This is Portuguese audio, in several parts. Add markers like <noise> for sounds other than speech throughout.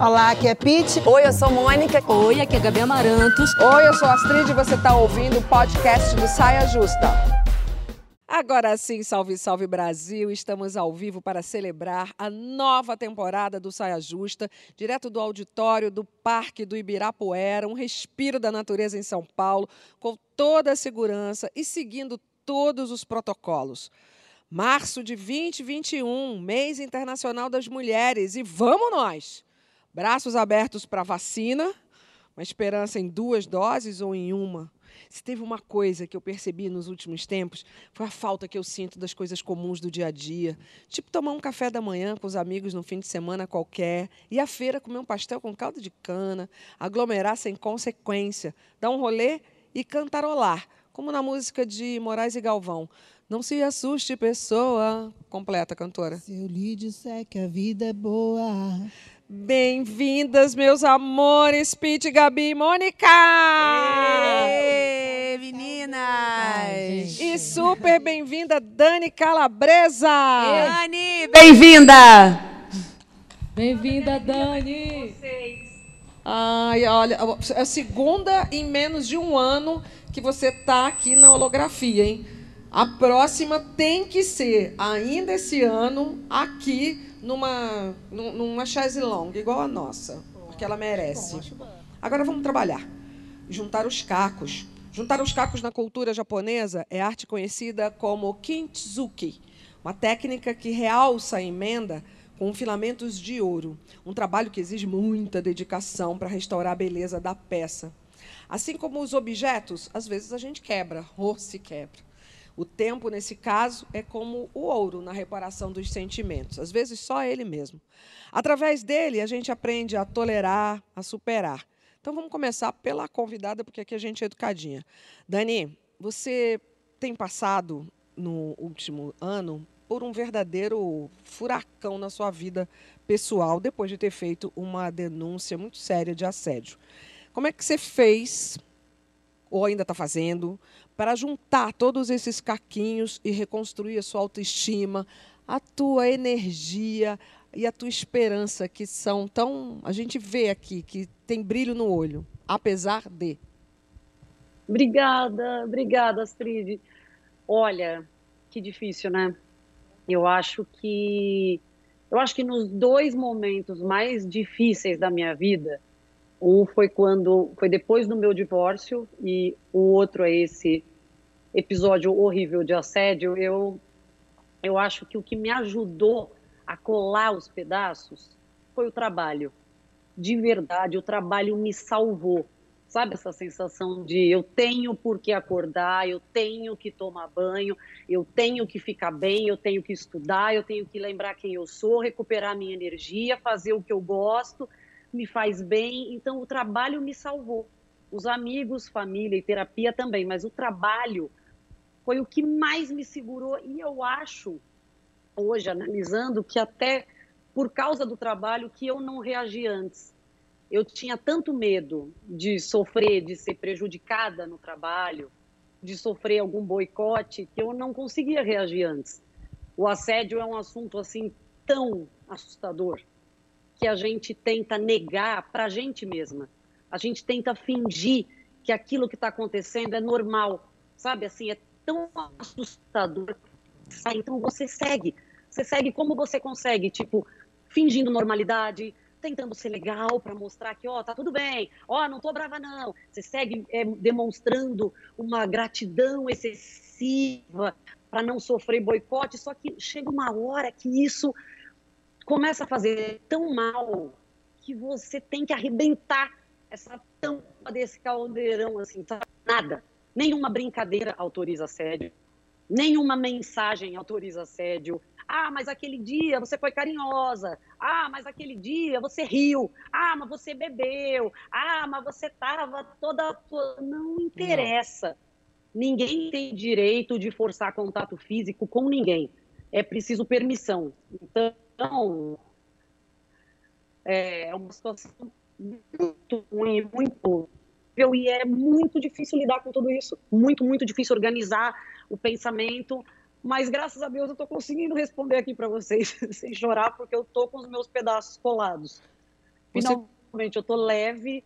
Olá, aqui é Pete. Oi, eu sou Mônica. Oi, aqui é Gabi Amarantos. Oi, eu sou Astrid e você está ouvindo o podcast do Saia Justa. Agora sim, salve, salve Brasil! Estamos ao vivo para celebrar a nova temporada do Saia Justa, direto do auditório do Parque do Ibirapuera, um respiro da natureza em São Paulo, com toda a segurança e seguindo todos os protocolos. Março de 2021, mês internacional das mulheres, e vamos nós! Braços abertos para vacina, uma esperança em duas doses ou em uma. Se teve uma coisa que eu percebi nos últimos tempos, foi a falta que eu sinto das coisas comuns do dia a dia. Tipo tomar um café da manhã com os amigos no fim de semana qualquer, ir à feira comer um pastel com caldo de cana, aglomerar sem consequência, dar um rolê e cantarolar, como na música de Moraes e Galvão. Não se assuste, pessoa. Completa, cantora. Se eu lhe disser que a vida é boa. Bem-vindas, meus amores, Pete, Gabi e Mônica! Ê, meninas! E super bem-vinda, Dani Calabresa! Dani, bem-vinda! Bem-vinda, Dani! Ai, olha, é a segunda em menos de um ano que você está aqui na holografia, hein? A próxima tem que ser, ainda esse ano, aqui numa, numa chaise longue, igual a nossa, porque ela merece. Agora vamos trabalhar. Juntar os cacos. Juntar os cacos na cultura japonesa é arte conhecida como kintsugi, uma técnica que realça a emenda com filamentos de ouro, um trabalho que exige muita dedicação para restaurar a beleza da peça. Assim como os objetos, às vezes a gente quebra, ou se quebra. O tempo, nesse caso, é como o ouro na reparação dos sentimentos, às vezes só ele mesmo. Através dele, a gente aprende a tolerar, a superar. Então vamos começar pela convidada, porque aqui a gente é educadinha. Dani, você tem passado no último ano por um verdadeiro furacão na sua vida pessoal, depois de ter feito uma denúncia muito séria de assédio. Como é que você fez, ou ainda está fazendo, para juntar todos esses caquinhos e reconstruir a sua autoestima, a tua energia e a tua esperança, que são tão. A gente vê aqui que tem brilho no olho, apesar de. Obrigada, obrigada, Astrid. Olha, que difícil, né? Eu acho que eu acho que nos dois momentos mais difíceis da minha vida, um foi quando foi depois do meu divórcio e o outro é esse episódio horrível de assédio. Eu eu acho que o que me ajudou a colar os pedaços foi o trabalho. De verdade, o trabalho me salvou. Sabe essa sensação de eu tenho por que acordar, eu tenho que tomar banho, eu tenho que ficar bem, eu tenho que estudar, eu tenho que lembrar quem eu sou, recuperar minha energia, fazer o que eu gosto me faz bem. Então, o trabalho me salvou. Os amigos, família e terapia também, mas o trabalho foi o que mais me segurou. E eu acho, hoje, analisando, que até por causa do trabalho que eu não reagi antes. Eu tinha tanto medo de sofrer, de ser prejudicada no trabalho, de sofrer algum boicote, que eu não conseguia reagir antes. O assédio é um assunto assim tão assustador que a gente tenta negar para a gente mesma. A gente tenta fingir que aquilo que está acontecendo é normal, sabe? Assim, é tão assustador. Então você segue, você segue como você consegue, tipo, fingindo normalidade, tentando ser legal para mostrar que, ó, tá tudo bem, ó, não tô brava não. Você segue é, demonstrando uma gratidão excessiva para não sofrer boicote, só que chega uma hora que isso começa a fazer tão mal que você tem que arrebentar essa tampa desse caldeirão, assim, sabe? Nada. Nenhuma brincadeira autoriza assédio. Nenhuma mensagem autoriza assédio. Ah, mas aquele dia você foi carinhosa. Ah, mas aquele dia você riu. Ah, mas você bebeu. Ah, mas você estava toda, toda. Não interessa. Não. Ninguém tem direito de forçar contato físico com ninguém. É preciso permissão. Então, então, é uma situação muito ruim, muito e é muito difícil lidar com tudo isso. Muito, muito difícil organizar o pensamento Mas graças a Deus eu estou conseguindo responder aqui para vocês <laughs> sem chorar, porque eu estou com os meus pedaços colados. Você- Finalmente, eu estou leve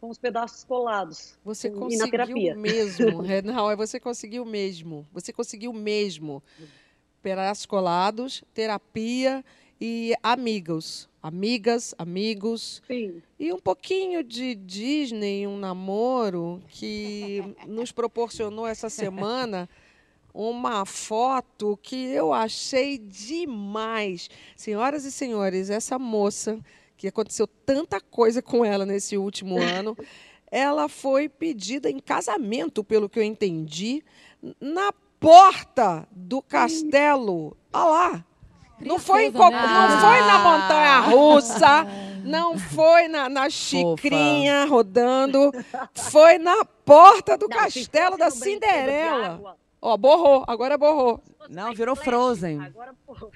com os pedaços colados. Você na conseguiu terapia. mesmo, <laughs> Renal, você conseguiu mesmo. Você conseguiu mesmo. Pedaços colados, terapia e amigos. Amigas, amigos. Sim. E um pouquinho de Disney, um namoro que <laughs> nos proporcionou essa semana uma foto que eu achei demais. Senhoras e senhores, essa moça, que aconteceu tanta coisa com ela nesse último <laughs> ano, ela foi pedida em casamento, pelo que eu entendi, na porta do castelo. Olha lá. Não foi, em Princesa, qual- né? não foi na Ah. montanha russa, não foi na, na xicrinha rodando, foi na porta do Não, castelo da Cinderela. Ó, borrou, agora borrou. Não, virou Splash, Frozen. Agora, porra.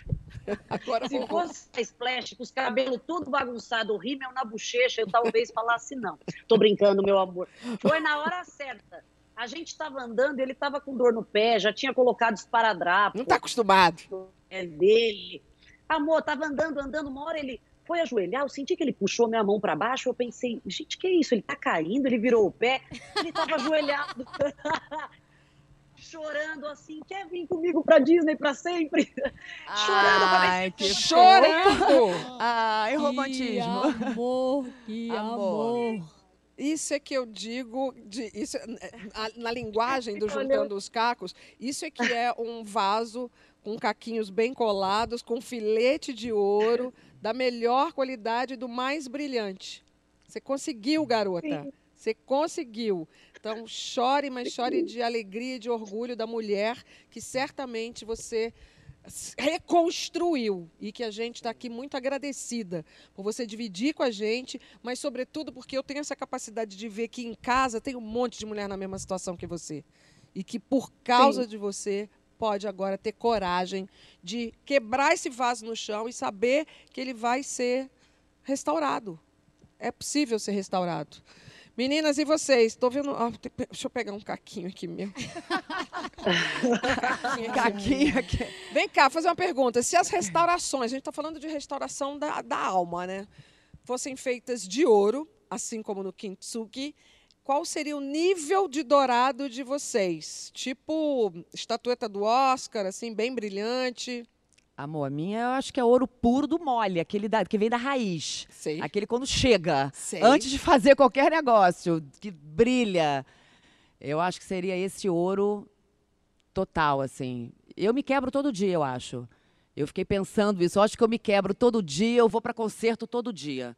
<laughs> Agora Se borrou. fosse Splash, com os cabelos tudo bagunçado, o rímel na bochecha, eu talvez falasse não. Tô brincando, meu amor. Foi na hora certa. A gente estava andando, ele estava com dor no pé, já tinha colocado esparadrapo Não tá acostumado. é dele. Amor, tava andando, andando, uma hora ele foi ajoelhar, eu senti que ele puxou minha mão para baixo, eu pensei, gente, que isso? Ele tá caindo, ele virou o pé, ele tava ajoelhado. <laughs> Chorando assim, quer vir comigo pra Disney pra sempre? <laughs> Chorando pra Ai, que fofo. Chorando! Ai, Que romantismo. amor, que <laughs> Amor. amor. Isso é que eu digo, de, isso, é- a- na linguagem do. Juntando os Cacos, isso é que é um vaso com caquinhos bem colados, com filete de ouro, da melhor qualidade, do mais brilhante. Você conseguiu, garota. Você conseguiu. Então, chore, mas chore de alegria e de orgulho da mulher que certamente você reconstruiu e que a gente está aqui muito agradecida por você dividir com a gente, mas sobretudo porque eu tenho essa capacidade de ver que em casa tem um monte de mulher na mesma situação que você e que por causa de você pode agora ter coragem de quebrar esse vaso no chão e saber que ele vai ser restaurado. É possível ser restaurado. Meninas, e vocês? Estou vendo. ó, deixa eu pegar um caquinho aqui meu. <laughs> Caquinho aqui. Vem cá, fazer uma pergunta. Se as restaurações, a gente está falando de restauração da, da alma, né? Fossem feitas de ouro, assim como no Kintsugi, qual seria o nível de dourado de vocês? Tipo estatueta do Oscar, assim, bem brilhante. Amor, a minha eu acho que é ouro puro do mole, aquele da- que vem da raiz. Sei. Aquele quando chega, Sei. antes de fazer qualquer negócio, que brilha. Eu acho que seria esse ouro total, assim. Eu me quebro todo dia, eu acho. Eu fiquei pensando isso. Eu acho que eu me quebro todo dia, eu vou para concerto todo dia.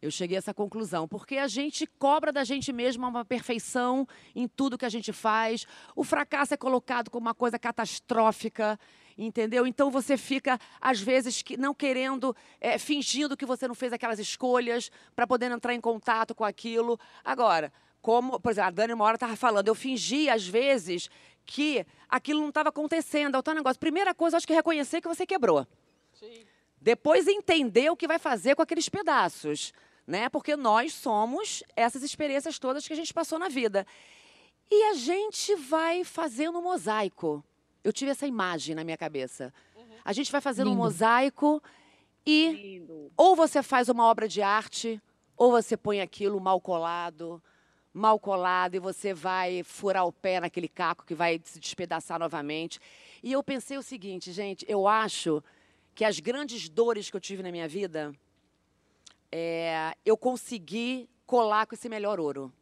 Eu cheguei a essa conclusão, porque a gente cobra da gente mesma uma perfeição em tudo que a gente faz. O fracasso é colocado como uma coisa catastrófica, entendeu? Então você fica, às vezes, que- não querendo, eh, fingindo que você não fez aquelas escolhas para poder entrar em contato com aquilo. Agora, como, por exemplo, a Dani uma hora estava falando, eu fingi, às vezes, que aquilo não estava acontecendo. É tal negócio. Primeira coisa, acho que é reconhecer que você quebrou. Depois entender o que vai fazer com aqueles pedaços, né? Porque nós somos essas experiências todas que a gente passou na vida. E a gente vai fazendo um mosaico. Eu tive essa imagem na minha cabeça. A gente vai fazendo um mosaico e Lindo. ou você faz uma obra de arte, ou você põe aquilo mal colado, mal colado, e você vai furar o pé naquele caco que vai se despedaçar novamente. E eu pensei o seguinte, gente, eu acho que as grandes dores que eu tive na minha vida, é, eu consegui colar com esse melhor ouro.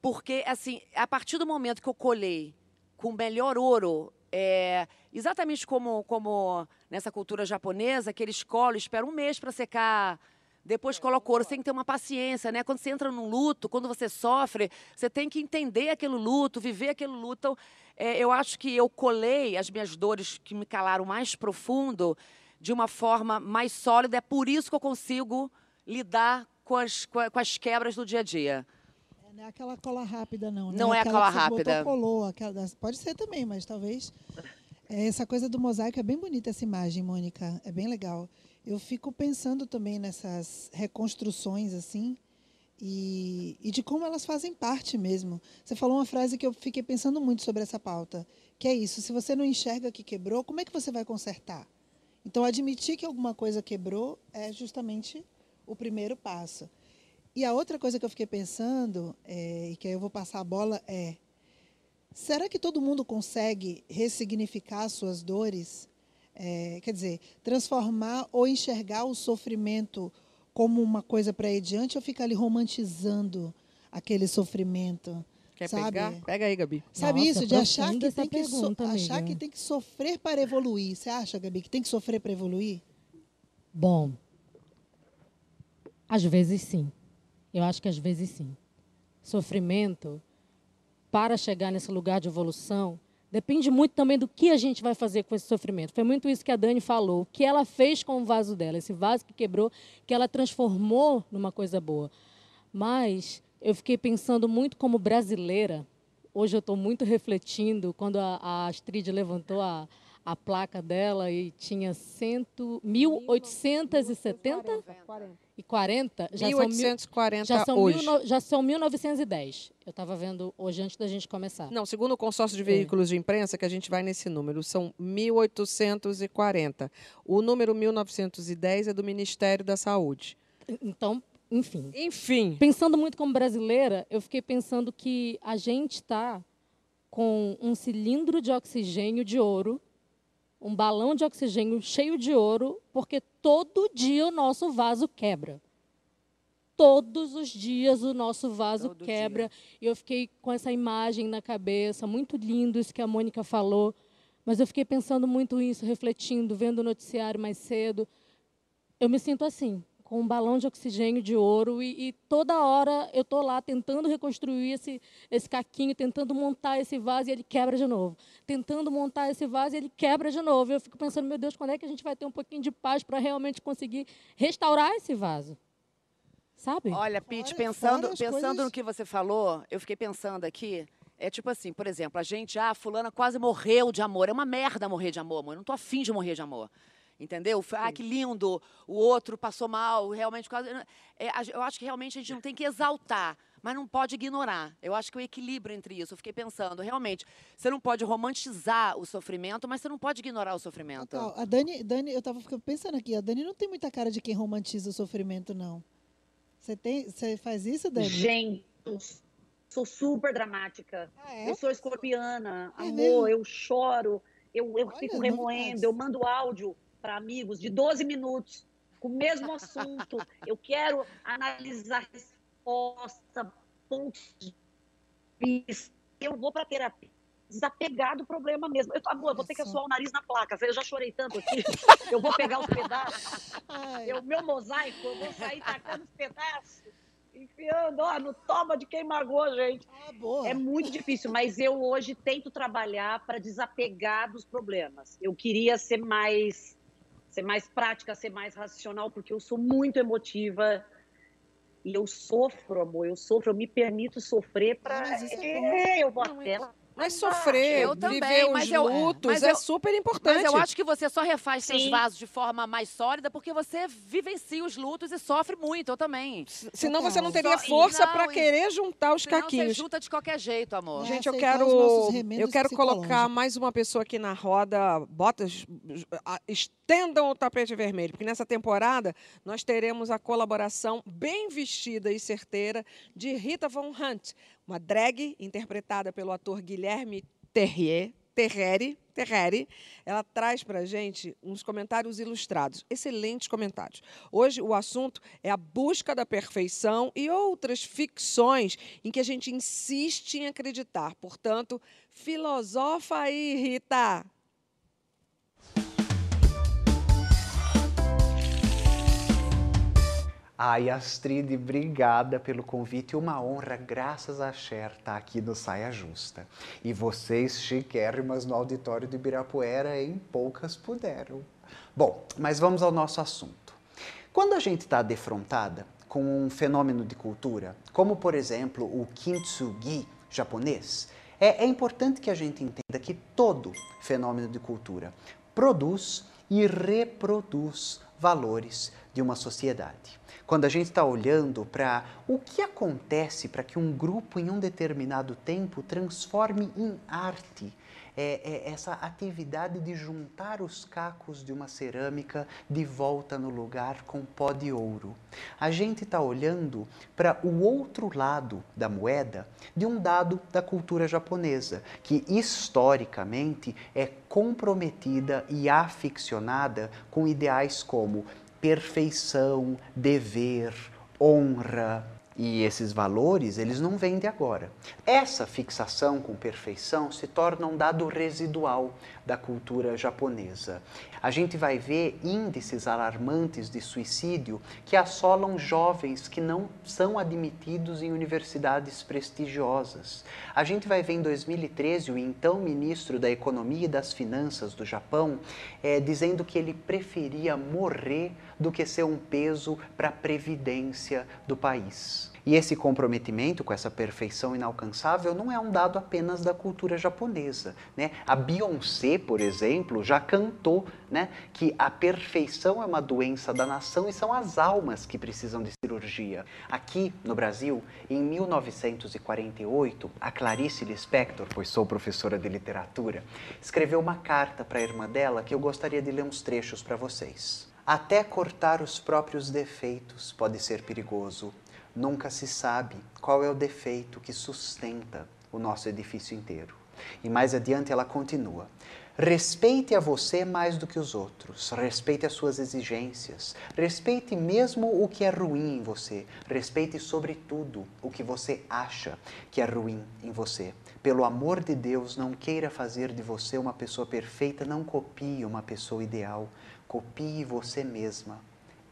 Porque, assim, a partir do momento que eu colei com o melhor ouro, é, exatamente como, como nessa cultura japonesa, que eles colam, esperam um mês para secar, depois colocam ouro. Você tem que ter uma paciência, né? Quando você entra num luto, quando você sofre, você tem que entender aquele luto, viver aquele luto. Então, é, eu acho que eu colei as minhas dores que me calaram mais profundo de uma forma mais sólida. É por isso que eu consigo lidar com as, com as quebras do dia a dia. É, Não é aquela cola rápida, não. né? Não é a cola rápida. colou, aquela, pode ser também, mas talvez. É, essa coisa do mosaico é bem bonita essa imagem, Mônica. É bem legal. Eu fico pensando também nessas reconstruções assim. e, e de como elas fazem parte mesmo. Você falou uma frase que eu fiquei pensando muito sobre essa pauta, que é isso: se você não enxerga que quebrou, como é que você vai consertar? Então, admitir que alguma coisa quebrou é justamente o primeiro passo. E a outra coisa que eu fiquei pensando, é, e que aí eu vou passar a bola, é: será que todo mundo consegue ressignificar suas dores? É, quer dizer, transformar ou enxergar o sofrimento como uma coisa para ir adiante ou ficar ali romantizando aquele sofrimento? Quer sabe? pegar? Pega aí, Gabi. Sabe Nossa, isso? De achar que, tem que, so- achar que tem que sofrer para evoluir. Você acha, Gabi, que tem que sofrer para evoluir? Bom, às vezes sim. Eu acho que às vezes sim. Sofrimento, para chegar nesse lugar de evolução, depende muito também do que a gente vai fazer com esse sofrimento. Foi muito isso que a Dani falou. O que ela fez com o vaso dela, esse vaso que quebrou, que ela transformou numa coisa boa. Mas eu fiquei pensando muito como brasileira. Hoje eu estou muito refletindo quando a, a Astrid levantou a, a placa dela e tinha cento, 1870 e 40, já são, mil, 1840 já, são hoje. mil já são 1910. Eu estava vendo hoje antes da gente começar. Não, segundo o consórcio de É. veículos de imprensa, que a gente vai nesse número, são 1840. O número 1910 é do Ministério da Saúde. Então, enfim. Enfim, Pensando muito como brasileira, eu fiquei pensando que a gente está com um cilindro de oxigênio de ouro, um balão de oxigênio cheio de ouro, porque todo dia o nosso vaso quebra. Todos os dias o nosso vaso Todo quebra. E eu fiquei com essa imagem na cabeça, muito lindo isso que a Mônica falou. Mas eu fiquei pensando muito nisso, refletindo, vendo o noticiário mais cedo. Eu me sinto assim, com um balão de oxigênio de ouro e, e toda hora eu estou lá tentando reconstruir esse, esse caquinho, tentando montar esse vaso e ele quebra de novo. Tentando montar esse vaso e ele quebra de novo. Eu fico pensando, meu Deus, quando é que a gente vai ter um pouquinho de paz para realmente conseguir restaurar esse vaso? Sabe? Olha, Pete, pensando, pensando coisas- no que você falou, eu fiquei pensando aqui. É tipo assim, por exemplo, a gente, ah, fulana quase morreu de amor. É uma merda morrer de amor, amor. Eu não tô afim de morrer de amor. Entendeu? Ah, que lindo. O outro passou mal, realmente quase. É, a- eu acho que realmente a gente não tem que exaltar, mas não pode ignorar. Eu acho que o equilíbrio entre isso. Eu fiquei pensando, realmente, você não pode romantizar o sofrimento, mas você não pode ignorar o sofrimento. Total. A Dani, Dani, eu estava pensando aqui, a Dani não tem muita cara de quem romantiza o sofrimento, não. Você tem, você faz isso, Dani? Gente, sou super dramática. Ah, é? Eu sou escorpiana, É amor, mesmo? eu choro, eu, eu Olha, fico remoendo, eu mando áudio para amigos de 12 minutos com o mesmo assunto. eu quero analisar resposta, pontos de vista. Eu vou para terapia desapegar do problema mesmo. Eu, amor, eu vou ter que assoar o nariz na placa. Eu já chorei tanto aqui. Eu vou pegar os pedaços. O meu mosaico, eu vou sair tacando os pedaços, enfiando, ó, no toma de quem magoou, gente. ah. É muito difícil, mas eu hoje tento trabalhar para desapegar dos problemas. Eu queria ser mais, ser mais prática, ser mais racional, porque eu sou muito emotiva e eu sofro, amor. Eu sofro, eu me permito sofrer para. É bom. eu vou até lá mas embaixo. sofrer, Eu também, viver os mas eu- lutos mas é eu- super importante. Mas eu acho que você só refaz seus Sim. vasos de forma mais sólida porque você vivencia os lutos e sofre muito. Eu também. Senão você não teria Só- força para querer juntar os Senão você caquinhos. junta de qualquer jeito, amor. É, Gente, eu quero, eu quero colocar mais uma pessoa aqui na roda. Bota, estendam o tapete vermelho, porque nessa temporada nós teremos a colaboração bem vestida e certeira de Rita Von Hunt, uma drag interpretada pelo ator Guilherme Terrier. Terreri, Terreri, ela traz para gente uns comentários ilustrados, excelentes comentários. Hoje o assunto é a busca da perfeição e outras ficções em que a gente insiste em acreditar. Portanto, filosofa aí, Rita. Ai, Astrid, obrigada pelo convite. Uma honra, graças a Cher, estar aqui no Saia Justa. E vocês, chiquérrimas no auditório de Ibirapuera, em poucas puderam. Bom, mas vamos ao nosso assunto. Quando a gente está defrontada com um fenômeno de cultura, como por exemplo o kintsugi japonês, é, é importante que a gente entenda que todo fenômeno de cultura produz e reproduz valores de uma sociedade. Quando a gente está olhando para o que acontece para que um grupo em um determinado tempo transforme em arte é, é essa atividade de juntar os cacos de uma cerâmica de volta no lugar com pó de ouro. A gente está olhando para o outro lado da moeda de um dado da cultura japonesa, que historicamente é comprometida e aficionada com ideais como perfeição, dever, honra, e esses valores, eles não vêm de agora. Essa fixação com perfeição se torna um dado residual da cultura japonesa. A gente vai ver índices alarmantes de suicídio que assolam jovens que não são admitidos em universidades prestigiosas. A gente vai ver em 2013 o então ministro da Economia e das Finanças do Japão é, dizendo que ele preferia morrer do que ser um peso para a previdência do país. E esse comprometimento com essa perfeição inalcançável não é um dado apenas da cultura japonesa. Né? A Beyoncé, por exemplo, já cantou né, que a perfeição é uma doença da nação e são as almas que precisam de cirurgia. Aqui no Brasil, em 1948, a Clarice Lispector, pois sou professora de literatura, escreveu uma carta para a irmã dela que eu gostaria de ler uns trechos para vocês. Até cortar os próprios defeitos pode ser perigoso nunca se sabe qual é o defeito que sustenta o nosso edifício inteiro. E mais adiante ela continua: Respeite a você mais do que os outros, respeite as suas exigências, respeite mesmo o que é ruim em você, respeite sobretudo o que você acha que é ruim em você. Pelo amor de Deus, não queira fazer de você uma pessoa perfeita, não copie uma pessoa ideal, copie você mesma.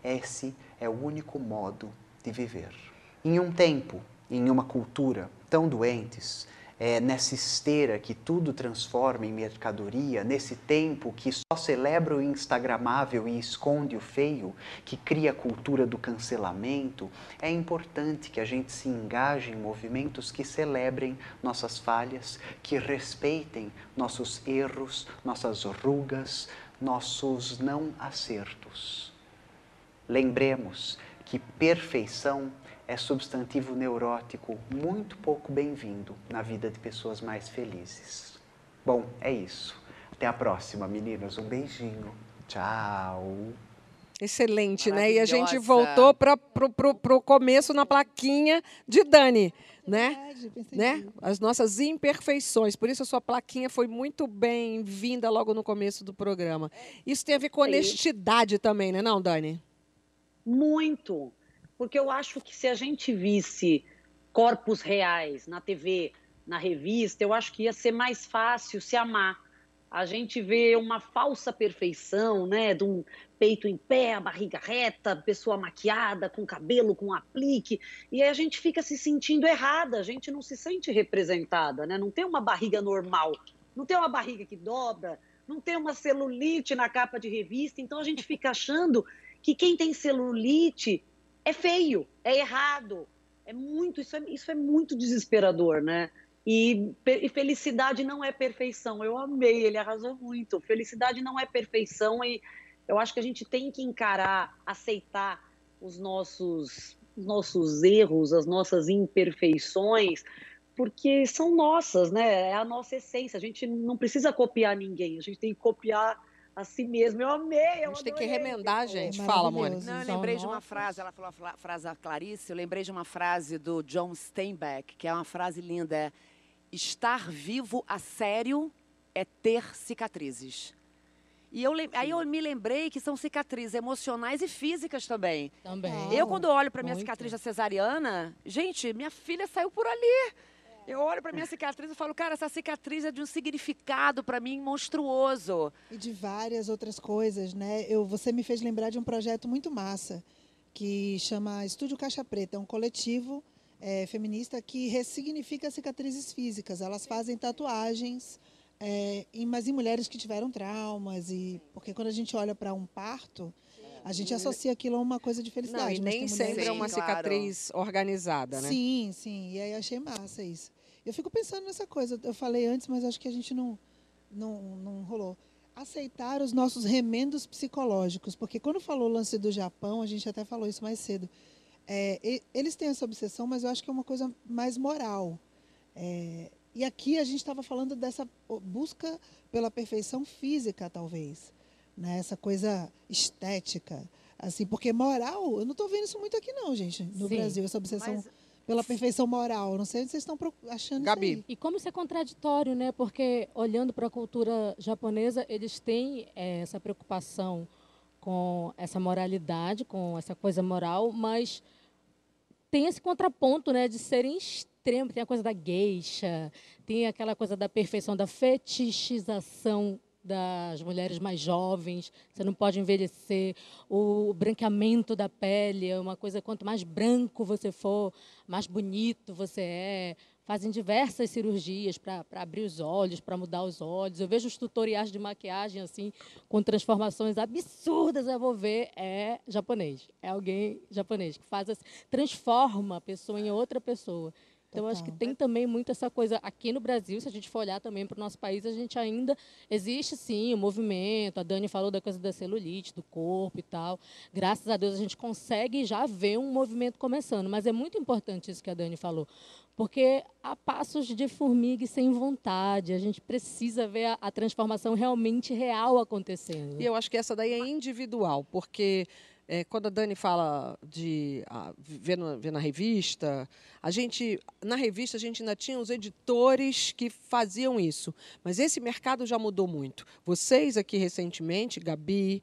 Esse é o único modo de viver. Em um tempo, em uma cultura tão doentes, é, nessa esteira que tudo transforma em mercadoria, nesse tempo que só celebra o instagramável e esconde o feio, que cria a cultura do cancelamento, é importante que a gente se engaje em movimentos que celebrem nossas falhas, que respeitem nossos erros, nossas rugas, nossos não acertos. Lembremos que perfeição é substantivo neurótico muito pouco bem-vindo na vida de pessoas mais felizes. Bom, é isso. Até a próxima, meninas. Um beijinho. Tchau. Excelente, né? E a gente voltou para o começo na plaquinha de Dani, né? né? As nossas imperfeições. Por isso a sua plaquinha foi muito bem-vinda logo no começo do programa. Isso tem a ver com honestidade também, né, não, Dani? Muito porque eu acho que se a gente visse corpos reais na TV, na revista, eu acho que ia ser mais fácil se amar. A gente vê uma falsa perfeição, né, de um peito em pé, a barriga reta, pessoa maquiada, com cabelo, com aplique, e aí a gente fica se sentindo errada, a gente não se sente representada, né? Não tem uma barriga normal, não tem uma barriga que dobra, não tem uma celulite na capa de revista, então a gente fica achando que quem tem celulite é feio, é errado. É muito, isso é, isso é muito desesperador, né? E, e, felicidade não é perfeição. Eu amei, ele arrasou muito. Felicidade não é perfeição e eu acho que a gente tem que encarar, aceitar os nossos, os nossos erros, as nossas imperfeições, porque são nossas, né? É a nossa essência. A gente não precisa copiar ninguém, a gente tem que copiar a si mesmo. Eu amei, eu A gente tem que remendar, gente. Fala, Mônica. Não, eu lembrei de uma frase, ela falou a frase da Clarice, eu lembrei de uma frase do John Steinbeck, que é uma frase linda, é estar vivo a sério é ter cicatrizes. E eu, aí eu me lembrei que são cicatrizes emocionais e físicas também. Também. Eu, quando olho para minha Muito. cicatriz da cesariana, gente, minha filha saiu por ali. Eu olho para minha cicatriz e falo, cara, essa cicatriz é de um significado para mim monstruoso. E de várias outras coisas, né? Eu, você me fez lembrar de um projeto muito massa que chama Estúdio Caixa Preta, é um coletivo é, feminista que ressignifica cicatrizes físicas. Elas fazem tatuagens, é, em, mas em mulheres que tiveram traumas e porque quando a gente olha para um parto a gente associa aquilo a uma coisa de felicidade. Não, e nem sempre é uma cicatriz claro. organizada, né? Sim, sim. E aí achei massa isso. Eu fico pensando nessa coisa. Eu falei antes, mas acho que a gente não, não, não rolou. aceitar os nossos remendos psicológicos, porque quando falou o lance do Japão, a gente até falou isso mais cedo. É, eles têm essa obsessão, mas eu acho que é uma coisa mais moral. É, e aqui a gente estava falando dessa busca pela perfeição física, talvez, né? essa coisa estética, assim, porque moral, eu não estou vendo isso muito aqui não, gente, no Sim, Brasil, essa obsessão. Mas pela perfeição moral. Não sei onde vocês estão achando Gabi. isso aí. E como isso é contraditório, né? Porque olhando para a cultura japonesa, eles têm é, essa preocupação com essa moralidade, com essa coisa moral, mas tem esse contraponto, né, de serem extremos. Tem a coisa da geisha, tem aquela coisa da perfeição, da fetichização das mulheres mais jovens, você não pode envelhecer, o branqueamento da pele é uma coisa, quanto mais branco você for, mais bonito você é. Fazem diversas cirurgias para abrir os olhos, para mudar os olhos. Eu vejo os tutoriais de maquiagem assim, com transformações absurdas. Eu vou ver, é japonês. É alguém japonês que faz assim, transforma a pessoa em outra pessoa. Então, acho que tem também muito essa coisa. Aqui no Brasil, se a gente for olhar também para o nosso país, a gente ainda. Existe sim o movimento. A Dani falou da coisa da celulite, do corpo e tal. Graças a Deus, a gente consegue já ver um movimento começando. Mas é muito importante isso que a Dani falou. Porque há passos de formiga e sem vontade. A gente precisa ver a, a transformação realmente real acontecendo. E eu acho que essa daí é individual, porque é, quando a Dani fala de a, ver, na, ver na revista, a gente na revista a gente ainda tinha os editores que faziam isso, mas esse mercado já mudou muito. Vocês aqui recentemente, Gabi,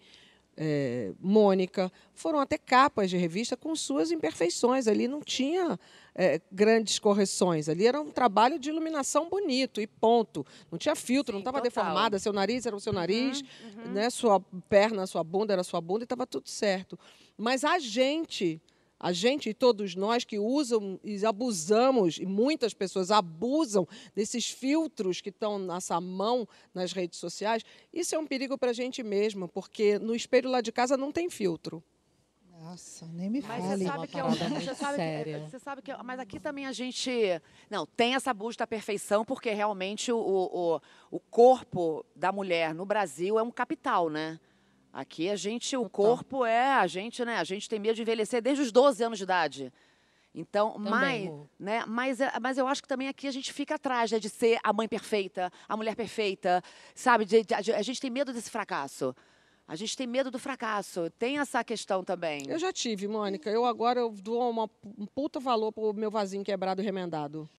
é, Mônica, foram até capas de revista com suas imperfeições. Ali não tinha é, grandes correções. Ali era um trabalho de iluminação bonito e ponto. Não tinha filtro, Sim, não estava deformada. Seu nariz era o seu uhum, nariz, uhum. Né? sua perna, sua bunda era a sua bunda e estava tudo certo. Mas a gente a gente e todos nós que usam e abusamos, e muitas pessoas abusam desses filtros que estão nessa mão nas redes sociais, isso é um perigo para a gente mesmo, porque no espelho lá de casa não tem filtro. Nossa, nem me mas fale. Você sabe que, eu, você sabe que, você sabe que, mas aqui também a gente, não, tem essa busca da perfeição porque realmente o, o, o corpo da mulher no Brasil é um capital, né? Aqui a gente, o corpo é, a gente, né? A gente tem medo de envelhecer desde os 12 anos de idade. Então, mas, né, mas, é, mas eu acho que também aqui a gente fica atrás né, de ser a mãe perfeita, a mulher perfeita, sabe? De, de, a gente tem medo desse fracasso. A gente tem medo do fracasso. Tem essa questão também. Eu já tive, Mônica. Eu agora eu dou uma, um puta valor pro meu vasinho quebrado e remendado.